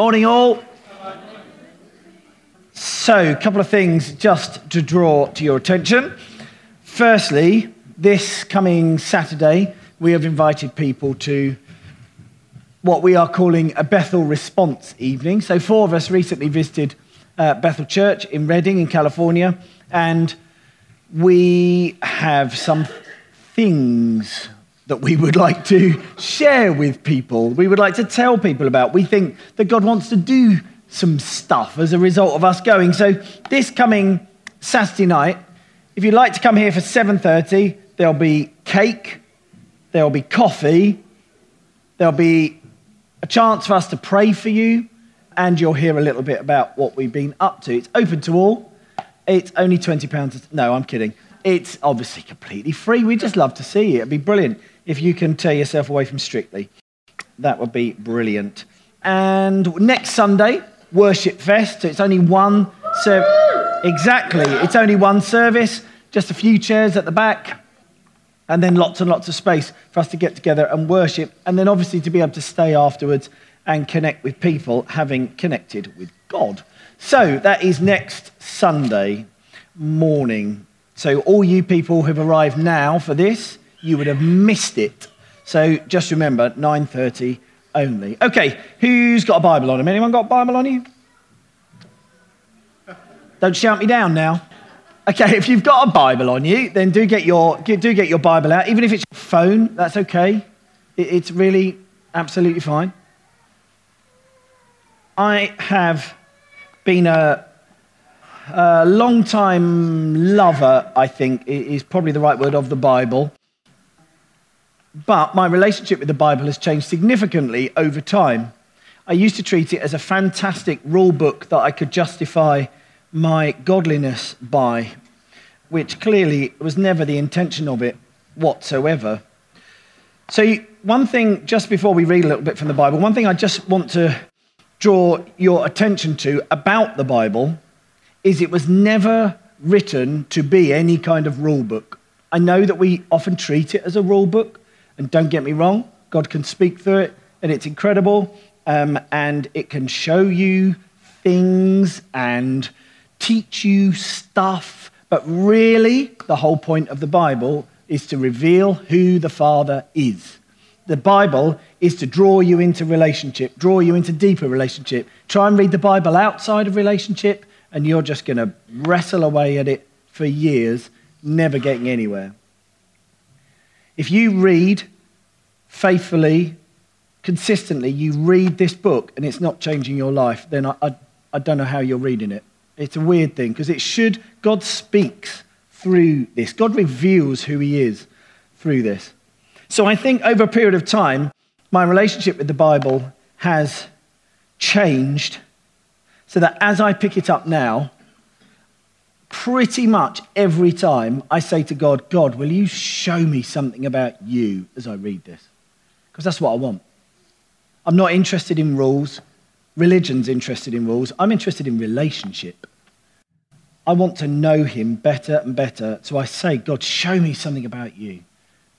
Morning, all. So, a couple of things just to draw to your attention. Firstly, this coming Saturday, we have invited people to what we are calling a Bethel Response Evening. So, four of us recently visited uh, Bethel Church in Redding, in California, and we have some things that we would like to share with people, we would like to tell people about. We think that God wants to do some stuff as a result of us going. So this coming Saturday night, if you'd like to come here for 7:30, there'll be cake, there'll be coffee, there'll be a chance for us to pray for you, and you'll hear a little bit about what we've been up to. It's open to all. It's only £20. No, I'm kidding. It's obviously completely free. We'd just love to see you. It'd be brilliant if you can tear yourself away from Strictly. That would be brilliant. And next Sunday, Worship Fest. So it's only one service. Exactly. It's only one service, just a few chairs at the back, and then lots and lots of space for us to get together and worship. And then obviously to be able to stay afterwards and connect with people having connected with God. So that is next Sunday morning. So all you people who've arrived now for this, you would have missed it. So just remember, 9:30 only. Okay, who's got a Bible on them? Anyone got a Bible on you? Don't shout me down now. Okay, if you've got a Bible on you, then do get your, do get your Bible out. Even if it's your phone, that's okay. It's really absolutely fine. I have been a, a long time lover, I think, is probably the right word, of the Bible. But my relationship with the Bible has changed significantly over time. I used to treat it as a fantastic rule book that I could justify my godliness by, which clearly was never the intention of it whatsoever. So, one thing, just before we read a little bit from the Bible, one thing I just want to draw your attention to about the Bible is it was never written to be any kind of rule book. I know that we often treat it as a rule book, and don't get me wrong, God can speak through it, and it's incredible, um, and it can show you things and teach you stuff. But really, the whole point of the Bible is to reveal who the Father is. The Bible is to draw you into relationship, draw you into deeper relationship. Try and read the Bible outside of relationship, and you're just going to wrestle away at it for years, never getting anywhere. If you read faithfully, consistently, you read this book and it's not changing your life, then I, I, I don't know how you're reading it. It's a weird thing because it should, God speaks through this, God reveals who He is through this. So I think over a period of time, my relationship with the Bible has changed so that as I pick it up now, pretty much every time I say to God, God, will you show me something about you as I read this? Because that's what I want. I'm not interested in rules. Religion's interested in rules. I'm interested in relationship. I want to know him better and better. So I say, God, show me something about you.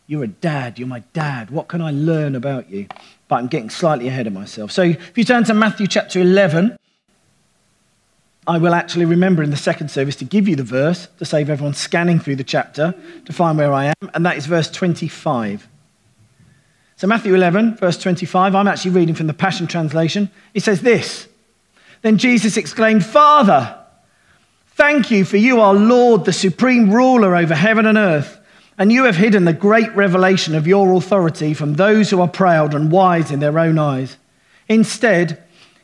You're a dad. You're my dad. What can I learn about you? But I'm getting slightly ahead of myself. So if you turn to Matthew chapter 11, I will actually remember in the second service to give you the verse to save everyone scanning through the chapter to find where I am, and that is verse 25. So, Matthew 11, verse 25, I'm actually reading from the Passion Translation. It says this Then Jesus exclaimed, Father, thank you for you are Lord, the supreme ruler over heaven and earth. And you have hidden the great revelation of your authority from those who are proud and wise in their own eyes. Instead,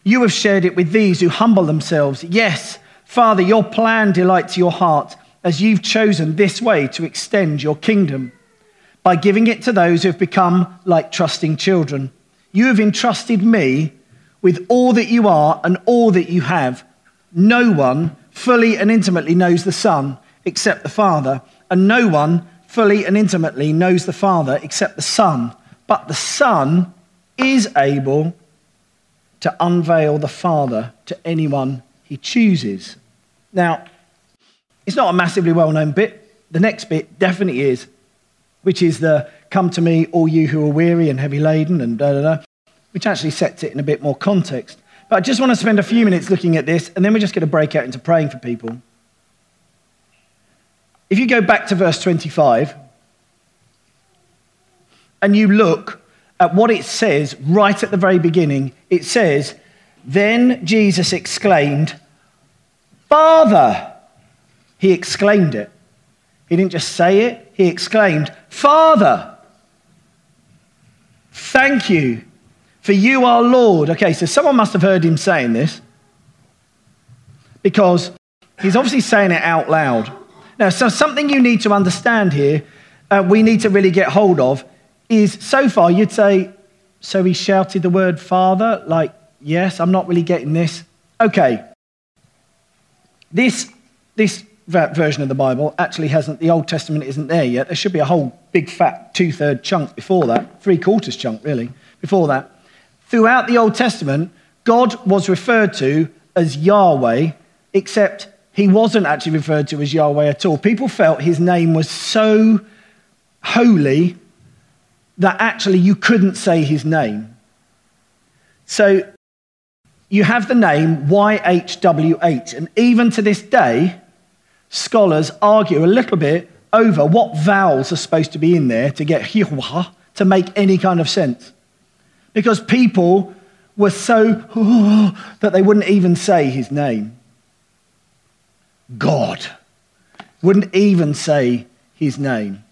you have shared it with these who humble themselves. Yes, Father, your plan delights your heart as you've chosen this way to extend your kingdom by giving it to those who have become like trusting children. You have entrusted me with all that you are and all that you have. No one fully and intimately knows the Son except the Father, and no one fully and intimately knows the Father except the Son, but the Son is able to unveil the Father to anyone he chooses. Now, it's not a massively well known bit. The next bit definitely is, which is the come to me, all you who are weary and heavy laden, and da da da, which actually sets it in a bit more context. But I just want to spend a few minutes looking at this, and then we're just going to break out into praying for people. If you go back to verse 25 and you look at what it says right at the very beginning, it says, Then Jesus exclaimed, Father! He exclaimed it. He didn't just say it, he exclaimed, Father! Thank you, for you are Lord. Okay, so someone must have heard him saying this because he's obviously saying it out loud. Now, so something you need to understand here, uh, we need to really get hold of, is so far you'd say, so he shouted the word Father? Like, yes, I'm not really getting this. Okay. This, this version of the Bible actually hasn't, the Old Testament isn't there yet. There should be a whole big fat two third chunk before that, three quarters chunk really, before that. Throughout the Old Testament, God was referred to as Yahweh, except he wasn't actually referred to as Yahweh at all. People felt his name was so holy that actually you couldn't say his name. So you have the name YHWH, and even to this day, scholars argue a little bit over what vowels are supposed to be in there to get hiwa to make any kind of sense. Because people were so oh, that they wouldn't even say his name. God wouldn't even say his name.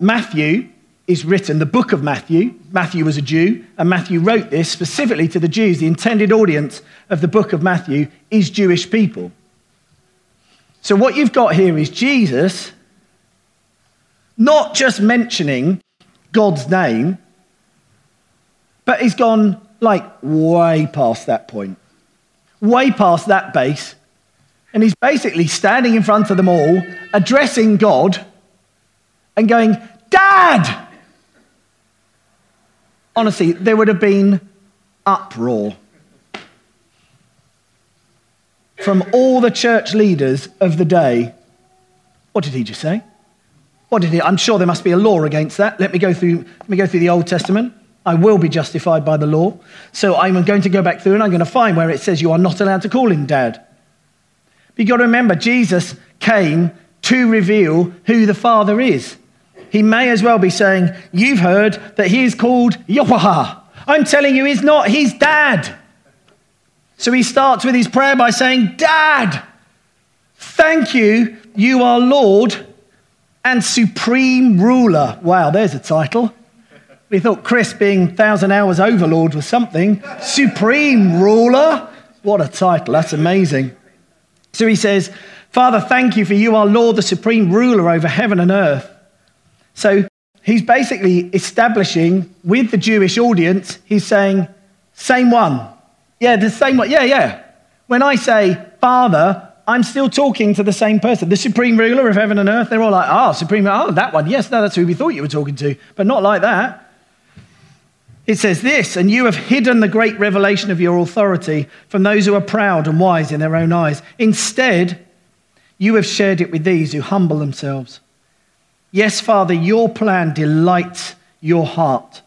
Matthew is written, the book of Matthew. Matthew was a Jew, and Matthew wrote this specifically to the Jews. The intended audience of the book of Matthew is Jewish people. So, what you've got here is Jesus not just mentioning God's name, but he's gone like way past that point, way past that base. And he's basically standing in front of them all, addressing God and going, Dad! Honestly, there would have been uproar from all the church leaders of the day. What did he just say? What did he? I'm sure there must be a law against that. Let me go through, let me go through the Old Testament. I will be justified by the law. So I'm going to go back through and I'm going to find where it says you are not allowed to call him dad. But you've got to remember, Jesus came to reveal who the Father is. He may as well be saying, You've heard that he is called Yahweh. I'm telling you, he's not. He's dad. So he starts with his prayer by saying, Dad, thank you. You are Lord and Supreme Ruler. Wow, there's a title. We thought Chris being Thousand Hours Overlord was something. Supreme Ruler? What a title. That's amazing. So he says, Father, thank you for you are Lord, the supreme ruler over heaven and earth. So he's basically establishing with the Jewish audience, he's saying, same one. Yeah, the same one. Yeah, yeah. When I say Father, I'm still talking to the same person, the supreme ruler of heaven and earth. They're all like, oh, supreme, oh, that one. Yes, no, that's who we thought you were talking to, but not like that. It says this, and you have hidden the great revelation of your authority from those who are proud and wise in their own eyes. Instead, you have shared it with these who humble themselves. Yes, Father, your plan delights your heart.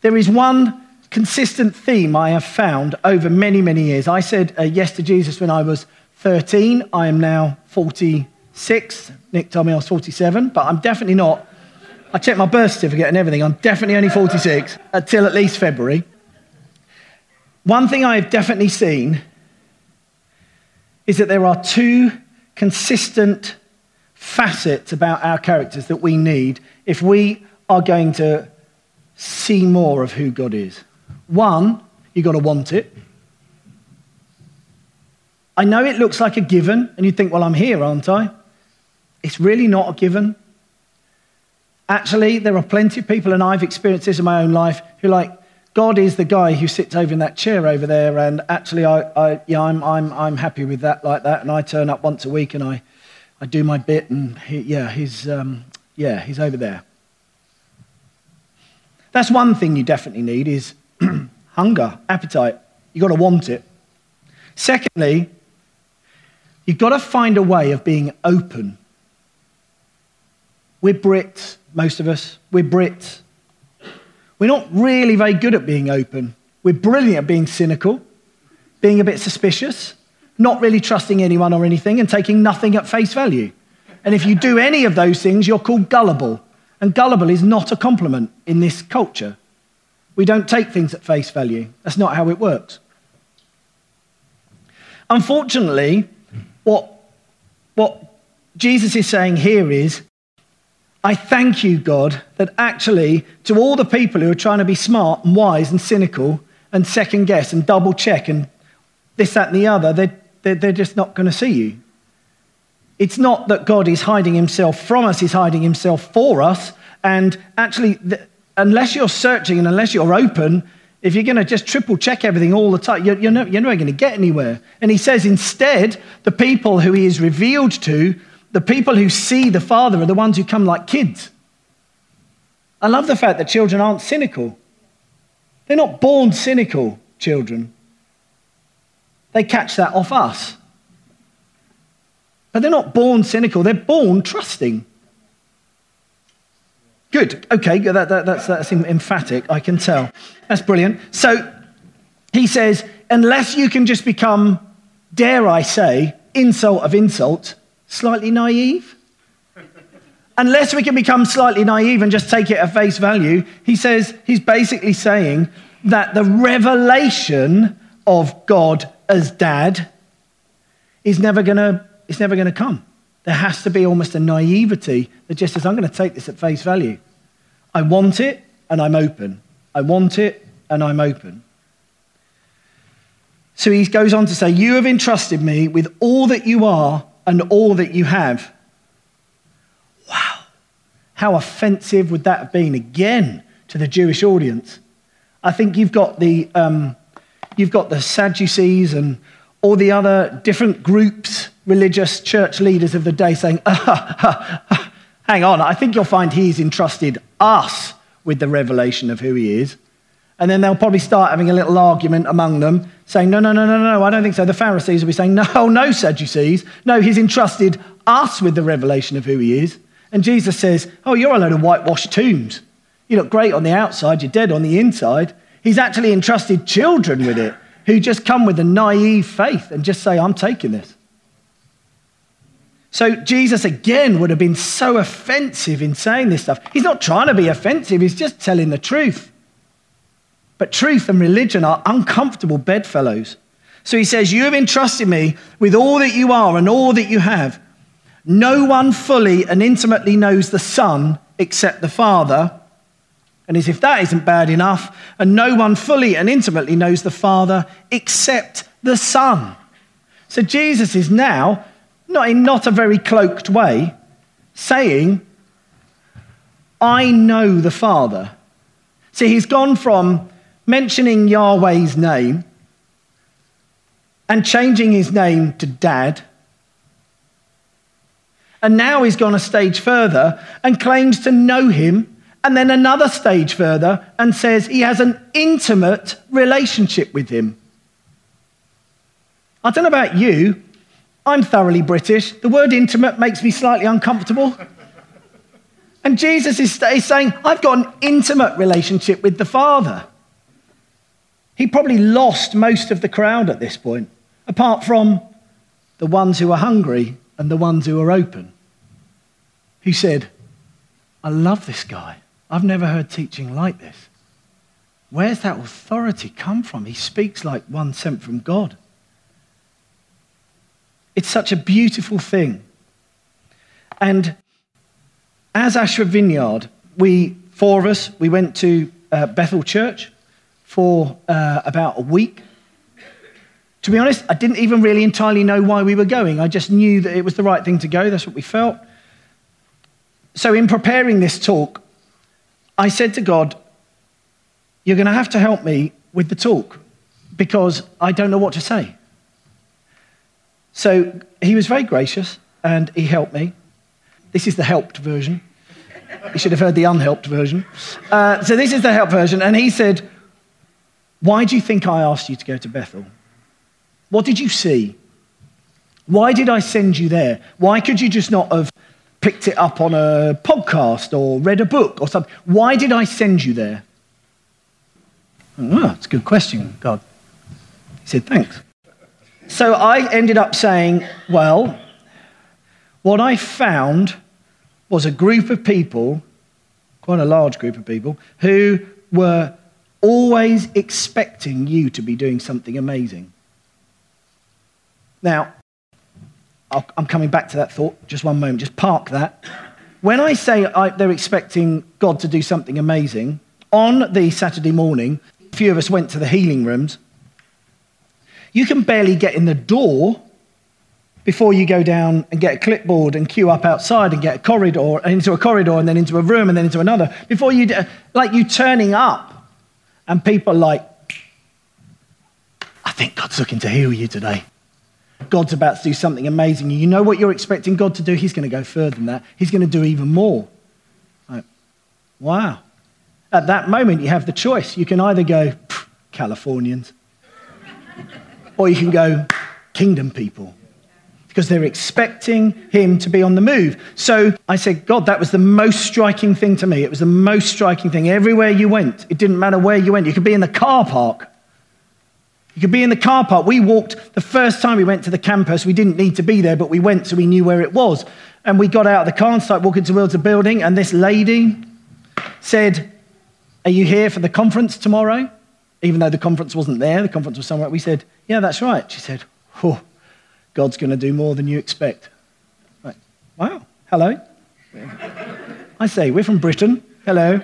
There is one consistent theme I have found over many, many years. I said uh, yes to Jesus when I was 13. I am now 46. Nick told me I was 47, but I'm definitely not. I checked my birth certificate and everything. I'm definitely only 46 until at least February. One thing I have definitely seen is that there are two consistent facets about our characters that we need if we are going to see more of who God is. One, you've got to want it. I know it looks like a given, and you think, well, I'm here, aren't I? It's really not a given. Actually, there are plenty of people, and I've experienced this in my own life, who like, God is the guy who sits over in that chair over there, and actually, I, I, yeah, I'm, I'm, I'm happy with that like that, and I turn up once a week and I I do my bit, and he, yeah, he's, um, yeah, he's over there. That's one thing you definitely need is hunger, appetite. You've got to want it. Secondly, you've got to find a way of being open. We're Brits, most of us. We're Brits. We're not really very good at being open. We're brilliant at being cynical, being a bit suspicious, not really trusting anyone or anything, and taking nothing at face value. And if you do any of those things, you're called gullible. And gullible is not a compliment in this culture. We don't take things at face value. That's not how it works. Unfortunately, what, what Jesus is saying here is I thank you, God, that actually, to all the people who are trying to be smart and wise and cynical and second guess and double check and this, that, and the other, they're, they're, just not going to see you. It's not that God is hiding himself from us, he's hiding himself for us. And actually, unless you're searching and unless you're open, if you're going to just triple check everything all the time, you're, you're, you're never going to get anywhere. And he says instead, the people who he is revealed to the people who see the Father are the ones who come like kids. I love the fact that children aren't cynical. They're not born cynical, children. They catch that off us. But they're not born cynical, they're born trusting. Good. Okay, that, that, that's, that's emphatic, I can tell. That's brilliant. So he says, unless you can just become, dare I say, insult of insult, slightly naive? Unless we can become slightly naive and just take it at face value, he says, he's basically saying that the revelation of God as dad is never gonna, it's never gonna come. There has to be almost a naivety that just says, I'm gonna take this at face value. I want it and I'm open. I want it and I'm open. So he goes on to say, You have entrusted me with all that you are and all that you have. Wow. How offensive would that have been again to the Jewish audience? I think you've got the, um, you've got the Sadducees and all the other different groups, religious church leaders of the day saying, hang on, I think you'll find he's entrusted us with the revelation of who he is. And then they'll probably start having a little argument among them, saying, No, no, no, no, no, I don't think so. The Pharisees will be saying, No, no, Sadducees. No, he's entrusted us with the revelation of who he is. And Jesus says, Oh, you're a load of whitewashed tombs. You look great on the outside, you're dead on the inside. He's actually entrusted children with it who just come with a naive faith and just say, I'm taking this. So Jesus again would have been so offensive in saying this stuff. He's not trying to be offensive, he's just telling the truth. But truth and religion are uncomfortable bedfellows. So he says, You have entrusted me with all that you are and all that you have. No one fully and intimately knows the Son except the Father. And as if that isn't bad enough, and no one fully and intimately knows the Father except the Son. So Jesus is now, not in not a very cloaked way, saying, I know the Father. See, he's gone from mentioning Yahweh's name and changing his name to Dad. And now he's gone a stage further and claims to know him, and then another stage further and says he has an intimate relationship with him. I don't know about you, I'm thoroughly British. The word intimate makes me slightly uncomfortable. And Jesus is saying, I've got an intimate relationship with the Father. He probably lost most of the crowd at this point, apart from the ones who are hungry and the ones who are open. He said, I love this guy. I've never heard teaching like this. Where's that authority come from? He speaks like one sent from God. It's such a beautiful thing. And as Ashford Vineyard, we, four of us, we went to uh, Bethel Church for uh, about a week. To be honest, I didn't even really entirely know why we were going. I just knew that it was the right thing to go. That's what we felt. So, in preparing this talk, I said to God, You're going to have to help me with the talk because I don't know what to say. So, he was very gracious and he helped me. This is the helped version. You should have heard the unhelped version. Uh, so, this is the helped version. And he said, why do you think I asked you to go to Bethel? What did you see? Why did I send you there? Why could you just not have picked it up on a podcast or read a book or something? Why did I send you there? Oh, that's a good question, God. He said, Thanks. So I ended up saying, Well, what I found was a group of people, quite a large group of people, who were always expecting you to be doing something amazing. Now, I'm coming back to that thought, just one moment, just park that. When I say I, they're expecting God to do something amazing, on the Saturday morning, a few of us went to the healing rooms. You can barely get in the door before you go down and get a clipboard and queue up outside and get a corridor into a corridor and then into a room and then into another before you like you turning up and people are like i think god's looking to heal you today. God's about to do something amazing. You know what you're expecting god to do? He's going to go further than that. He's going to do even more. Like, wow. At that moment you have the choice. You can either go californians or you can go kingdom people because they're expecting him to be on the move. So I said, God, that was the most striking thing to me. It was the most striking thing. Everywhere you went, it didn't matter where you went. You could be in the car park. You could be in the car park. We walked, the first time we went to the campus, we didn't need to be there, but we went so we knew where it was. And we got out of the car and started walking towards the building, and this lady said, Are you here for the conference tomorrow? Even though the conference wasn't there, the conference was somewhere. We said, Yeah, that's right. She said, Oh, God's going to do more than you expect. Wow. Hello. I say, we're from Britain. Hello.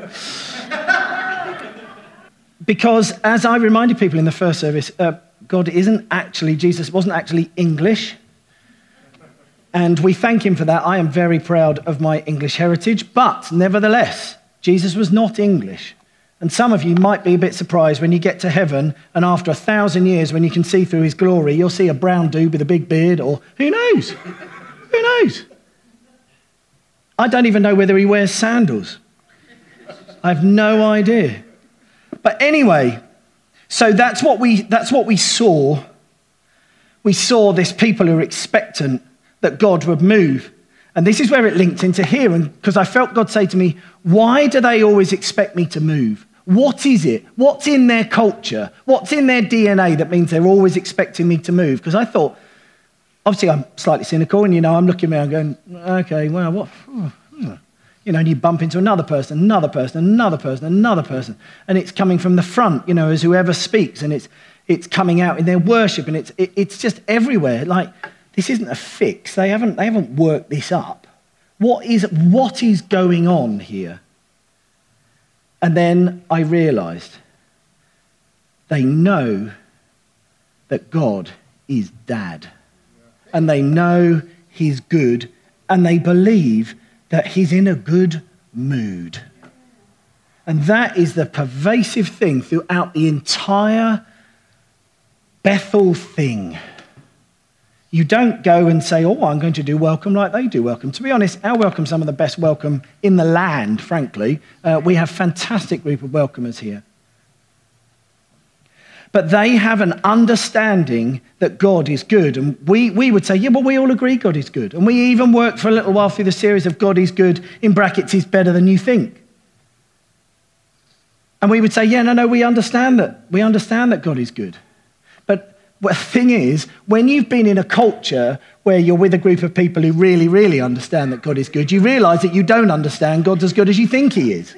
because as I reminded people in the first service, uh, God isn't actually, Jesus wasn't actually English. And we thank him for that. I am very proud of my English heritage. But nevertheless, Jesus was not English. And some of you might be a bit surprised when you get to heaven and after a thousand years, when you can see through his glory, you'll see a brown dude with a big beard, or who knows? who knows? I don't even know whether he wears sandals. I have no idea. But anyway, so that's what we, that's what we saw. We saw this people who were expectant that God would move. And this is where it linked into here. Because I felt God say to me, Why do they always expect me to move? What is it? What's in their culture? What's in their DNA that means they're always expecting me to move? Because I thought, obviously, I'm slightly cynical, and you know, I'm looking around going, okay, well, what? You know, and you bump into another person, another person, another person, another person, and it's coming from the front, you know, as whoever speaks, and it's it's coming out in their worship, and it's it, it's just everywhere. Like this isn't a fix. They haven't they haven't worked this up. What is what is going on here? And then I realized they know that God is dad. And they know he's good. And they believe that he's in a good mood. And that is the pervasive thing throughout the entire Bethel thing. You don't go and say, oh, I'm going to do welcome like they do welcome. To be honest, our welcome some of the best welcome in the land, frankly. Uh, we have fantastic group of welcomers here. But they have an understanding that God is good. And we, we would say, yeah, well, we all agree God is good. And we even worked for a little while through the series of God is good, in brackets, is better than you think. And we would say, yeah, no, no, we understand that. We understand that God is good. Well, the thing is, when you've been in a culture where you're with a group of people who really, really understand that God is good, you realize that you don't understand God as good as you think He is.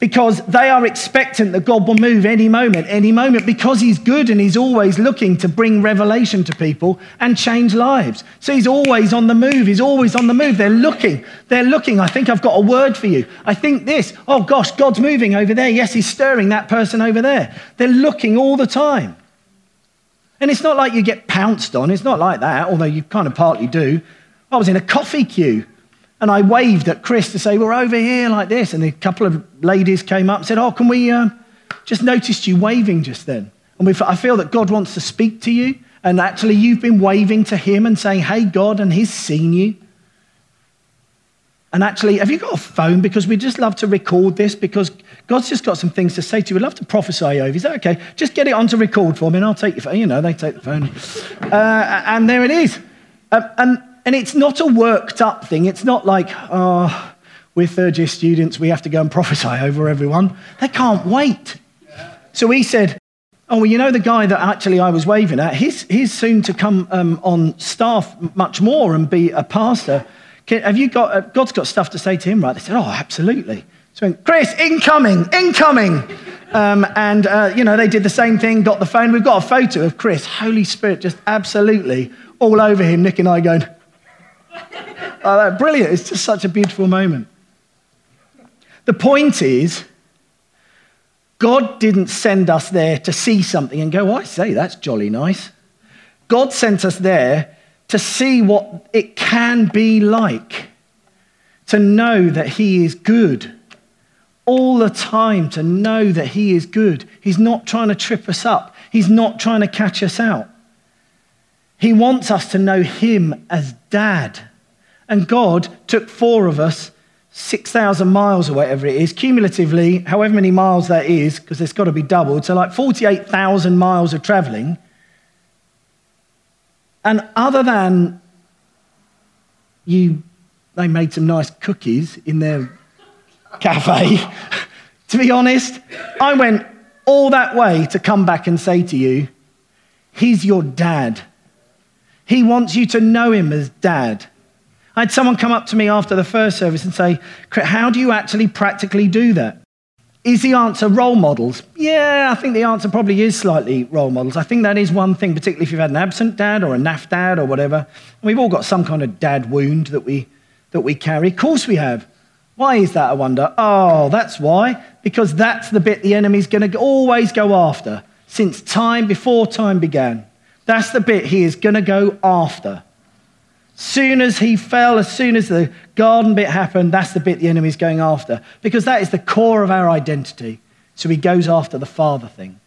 Because they are expectant that God will move any moment, any moment, because He's good and He's always looking to bring revelation to people and change lives. So He's always on the move. He's always on the move. They're looking. They're looking. I think I've got a word for you. I think this. Oh gosh, God's moving over there. Yes, He's stirring that person over there. They're looking all the time. And it's not like you get pounced on, it's not like that, although you kind of partly do. I was in a coffee queue and I waved at Chris to say, We're over here like this. And a couple of ladies came up and said, Oh, can we uh, just noticed you waving just then? And I feel that God wants to speak to you. And actually, you've been waving to him and saying, Hey, God, and he's seen you. And actually, have you got a phone? Because we'd just love to record this because God's just got some things to say to you. We'd love to prophesy over. Is that okay? Just get it on to record for me and I'll take your phone. You know, they take the phone. Uh, and there it is. Um, and, and it's not a worked up thing. It's not like, oh, we're third year students, we have to go and prophesy over everyone. They can't wait. So he said, Oh, well, you know the guy that actually I was waving at? He's, he's soon to come um, on staff much more and be a pastor. Have you got, uh, God's got stuff to say to him, right? They said, Oh, absolutely. So, Chris, incoming, incoming. Um, and, uh, you know, they did the same thing, got the phone. We've got a photo of Chris, Holy Spirit, just absolutely all over him. Nick and I going, oh, brilliant. It's just such a beautiful moment. The point is, God didn't send us there to see something and go, oh, I say, that's jolly nice. God sent us there to see what it can be like, to know that He is good. All the time, to know that He is good. He's not trying to trip us up, He's not trying to catch us out. He wants us to know Him as Dad. And God took four of us 6,000 miles or whatever it is, cumulatively, however many miles that is, because it's got to be doubled, so like 48,000 miles of traveling. And other than you, they made some nice cookies in their cafe, to be honest, I went all that way to come back and say to you, He's your dad. He wants you to know him as dad. I had someone come up to me after the first service and say, How do you actually practically do that? Is the answer role models? Yeah, I think the answer probably is slightly role models. I think that is one thing, particularly if you've had an absent dad or a naff dad or whatever. We've all got some kind of dad wound that we, that we carry. Of course we have. Why is that, I wonder? Oh, that's why. Because that's the bit the enemy's going to always go after since time before time began. That's the bit he is going to go after. Soon as he fell, as soon as the garden bit happened, that's the bit the enemy's going after. Because that is the core of our identity. So he goes after the father thing.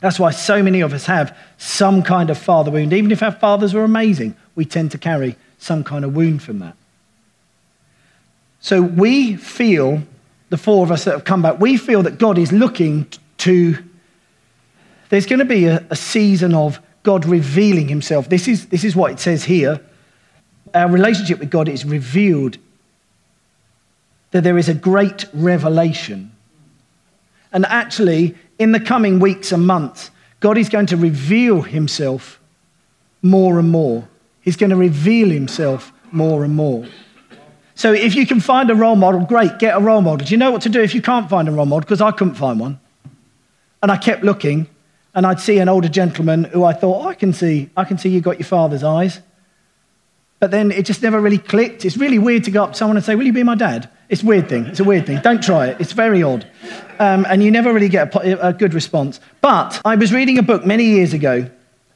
That's why so many of us have some kind of father wound. Even if our fathers were amazing, we tend to carry some kind of wound from that. So we feel, the four of us that have come back, we feel that God is looking to, there's going to be a, a season of God revealing himself. This is, this is what it says here our relationship with God is revealed, that there is a great revelation. And actually, in the coming weeks and months, God is going to reveal himself more and more. He's going to reveal himself more and more. So if you can find a role model, great, get a role model. Do you know what to do if you can't find a role model? Because I couldn't find one. And I kept looking, and I'd see an older gentleman who I thought, oh, I can see, I can see you got your father's eyes. But then it just never really clicked. It's really weird to go up to someone and say, Will you be my dad? It's a weird thing. It's a weird thing. Don't try it. It's very odd. Um, and you never really get a, a good response. But I was reading a book many years ago,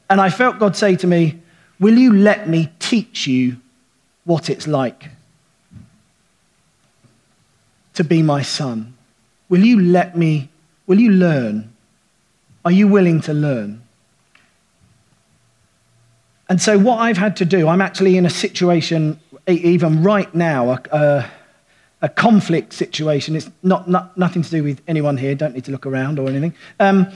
and I felt God say to me, Will you let me teach you what it's like to be my son? Will you let me, will you learn? Are you willing to learn? And so, what I've had to do, I'm actually in a situation, even right now, a, a, a conflict situation. It's not, not, nothing to do with anyone here, don't need to look around or anything. Um,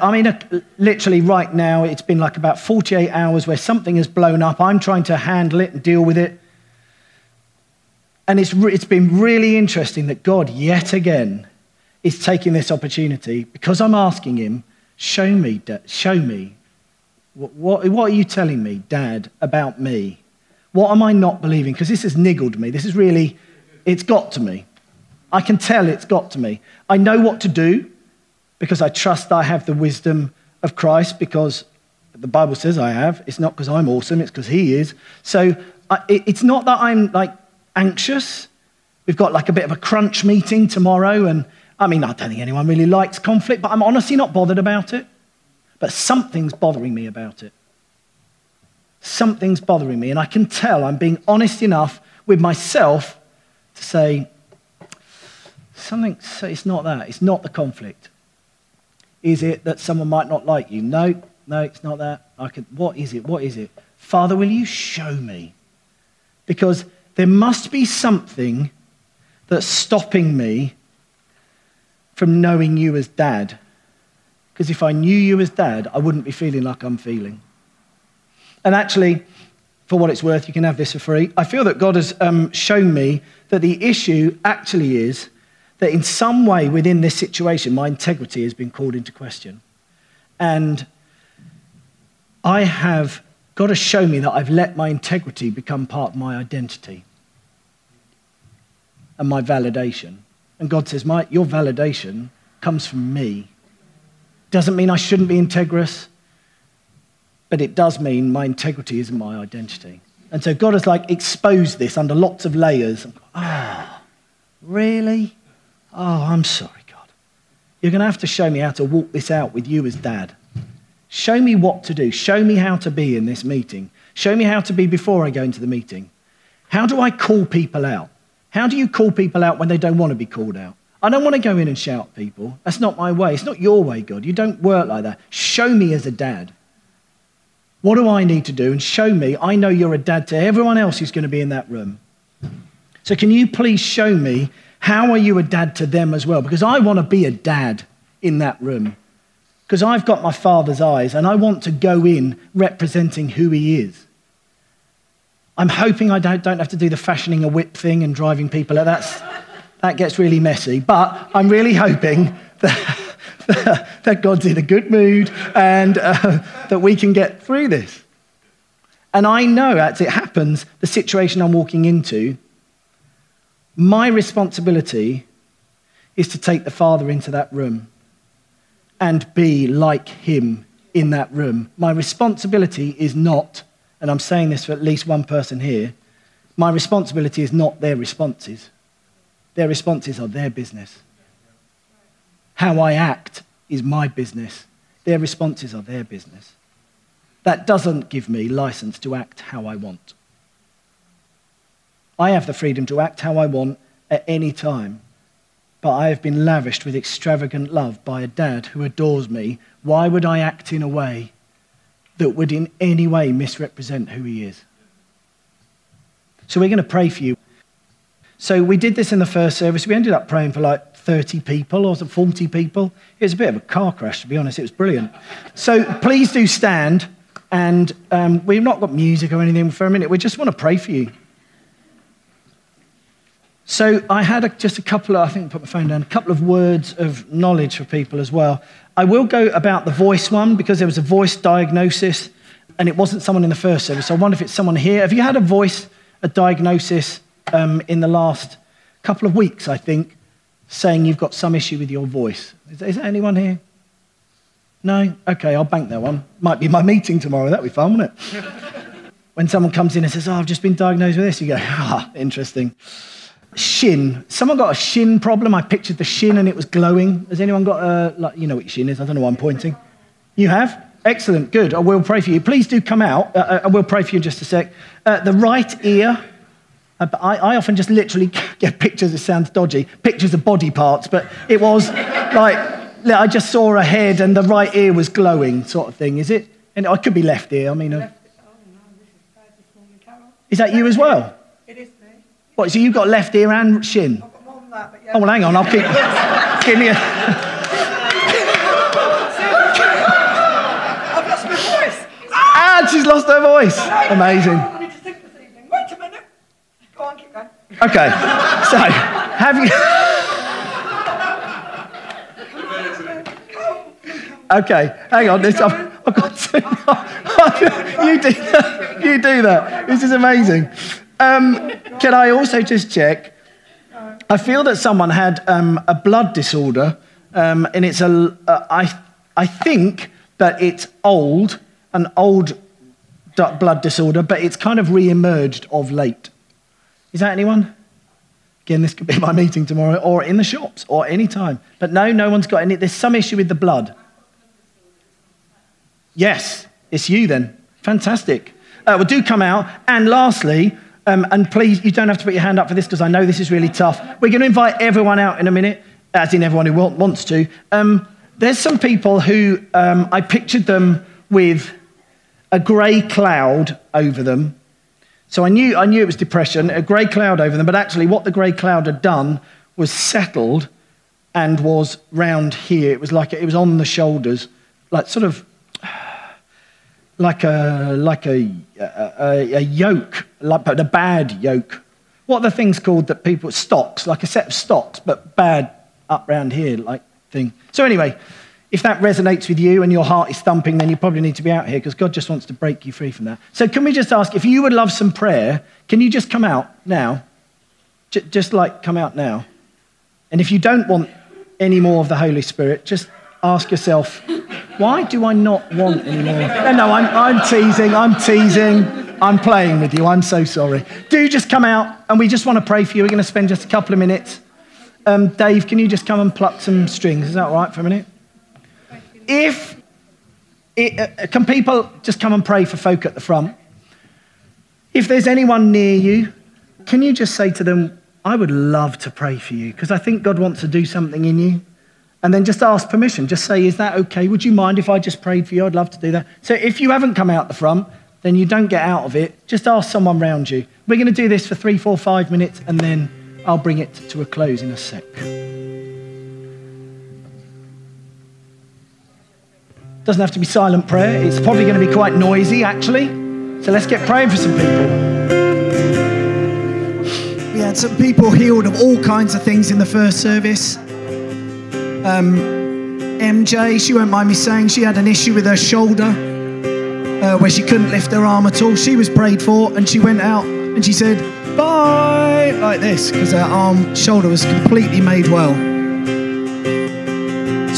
I mean, a, literally right now, it's been like about 48 hours where something has blown up. I'm trying to handle it and deal with it. And it's, it's been really interesting that God, yet again, is taking this opportunity because I'm asking Him, show me, show me what, what, are you telling me, Dad, about me? What am I not believing? Because this has niggled me. This is really, it's got to me. I can tell it's got to me. I know what to do because I trust I have the wisdom of Christ because the Bible says I have. It's not because I'm awesome, it's because He is. So I, it, it's not that I'm like anxious. We've got like a bit of a crunch meeting tomorrow, and I mean, I don't think anyone really likes conflict, but I'm honestly not bothered about it. But something's bothering me about it. Something's bothering me. And I can tell I'm being honest enough with myself to say, something, it's not that. It's not the conflict. Is it that someone might not like you? No, no, it's not that. I could, what is it? What is it? Father, will you show me? Because there must be something that's stopping me from knowing you as dad. Because if I knew you as dad, I wouldn't be feeling like I'm feeling. And actually, for what it's worth, you can have this for free. I feel that God has um, shown me that the issue actually is that in some way within this situation, my integrity has been called into question. And I have got to show me that I've let my integrity become part of my identity and my validation. And God says, Your validation comes from me. Doesn't mean I shouldn't be integrous, but it does mean my integrity isn't my identity. And so God has like exposed this under lots of layers. Oh, really? Oh, I'm sorry, God. You're going to have to show me how to walk this out with you as dad. Show me what to do. Show me how to be in this meeting. Show me how to be before I go into the meeting. How do I call people out? How do you call people out when they don't want to be called out? I don't want to go in and shout people. That's not my way. It's not your way, God. You don't work like that. Show me as a dad. What do I need to do? And show me, I know you're a dad to everyone else who's going to be in that room. So, can you please show me how are you a dad to them as well? Because I want to be a dad in that room. Because I've got my father's eyes and I want to go in representing who he is. I'm hoping I don't, don't have to do the fashioning a whip thing and driving people. That's, that gets really messy. But I'm really hoping that, that God's in a good mood and uh, that we can get through this. And I know as it happens, the situation I'm walking into my responsibility is to take the Father into that room and be like him in that room. My responsibility is not, and I'm saying this for at least one person here, my responsibility is not their responses. Their responses are their business. How I act is my business. Their responses are their business. That doesn't give me license to act how I want. I have the freedom to act how I want at any time. But I have been lavished with extravagant love by a dad who adores me. Why would I act in a way that would in any way misrepresent who he is? So we're going to pray for you. So we did this in the first service. We ended up praying for like 30 people or 40 people. It was a bit of a car crash, to be honest. It was brilliant. So please do stand. And um, we've not got music or anything for a minute. We just want to pray for you. So I had a, just a couple of, I think I put my phone down, a couple of words of knowledge for people as well. I will go about the voice one because there was a voice diagnosis and it wasn't someone in the first service. So I wonder if it's someone here. Have you had a voice, a diagnosis um, in the last couple of weeks, I think, saying you've got some issue with your voice? Is, is there anyone here? No? Okay, I'll bank that one. Might be my meeting tomorrow. That'd be fun, wouldn't it? when someone comes in and says, Oh, I've just been diagnosed with this, you go, Ah, interesting shin. Someone got a shin problem. I pictured the shin and it was glowing. Has anyone got a, like, you know what shin is? I don't know why I'm pointing. You have? Excellent, good. I will pray for you. Please do come out. Uh, uh I will pray for you in just a sec. Uh, the right ear. Uh, I, I, often just literally get pictures, it sounds dodgy, pictures of body parts, but it was like, I just saw a head and the right ear was glowing, sort of thing. Is it? And I could be left ear. I mean, uh, is that you as well? It is me. What, so you've got left ear and shin? I've got more than that, but yeah. Oh, well, hang on, I'll keep. give me a... I've lost my voice. Ah, she's lost her voice. Amazing. I need to think this evening. Wait a minute. Go on, keep going. Okay, so have you. okay, hang on. This, I've, I've got to. you do that. You do that. This is amazing. Um, can I also just check? I feel that someone had um, a blood disorder, um, and it's a. Uh, I, I think that it's old, an old blood disorder, but it's kind of re-emerged of late. Is that anyone? Again, this could be my meeting tomorrow, or in the shops, or any time. But no, no one's got any. There's some issue with the blood. Yes, it's you then. Fantastic. Uh, well, do come out. And lastly, um, and please, you don't have to put your hand up for this because I know this is really tough. We're going to invite everyone out in a minute, as in everyone who wants to. Um, there's some people who um, I pictured them with a grey cloud over them. So I knew, I knew it was depression, a grey cloud over them, but actually, what the grey cloud had done was settled and was round here. It was like it was on the shoulders, like sort of like a, like a, a, a yoke, like a bad yoke What are the things called that people, stocks, like a set of stocks, but bad up round here, like thing. So, anyway, if that resonates with you and your heart is thumping, then you probably need to be out here because God just wants to break you free from that. So, can we just ask if you would love some prayer, can you just come out now? J- just like come out now. And if you don't want any more of the Holy Spirit, just ask yourself, why do I not want any more? No, no, I'm, I'm teasing, I'm teasing, I'm playing with you, I'm so sorry. Do just come out and we just want to pray for you. We're going to spend just a couple of minutes. Um, Dave, can you just come and pluck some strings? Is that all right for a minute? If it, uh, can people just come and pray for folk at the front? If there's anyone near you, can you just say to them, I would love to pray for you because I think God wants to do something in you. And then just ask permission. Just say, Is that okay? Would you mind if I just prayed for you? I'd love to do that. So if you haven't come out the front, then you don't get out of it. Just ask someone round you. We're going to do this for three, four, five minutes, and then I'll bring it to a close in a sec. Doesn't have to be silent prayer. It's probably going to be quite noisy, actually. So let's get praying for some people. We had some people healed of all kinds of things in the first service. Um, MJ, she won't mind me saying, she had an issue with her shoulder uh, where she couldn't lift her arm at all. She was prayed for and she went out and she said, bye, like this, because her arm, shoulder was completely made well.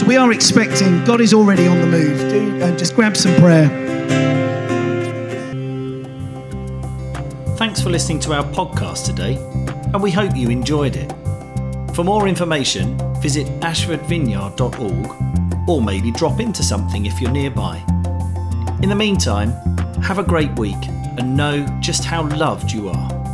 We are expecting, God is already on the move. Do, uh, just grab some prayer. Thanks for listening to our podcast today, and we hope you enjoyed it. For more information, visit ashfordvineyard.org or maybe drop into something if you're nearby. In the meantime, have a great week and know just how loved you are.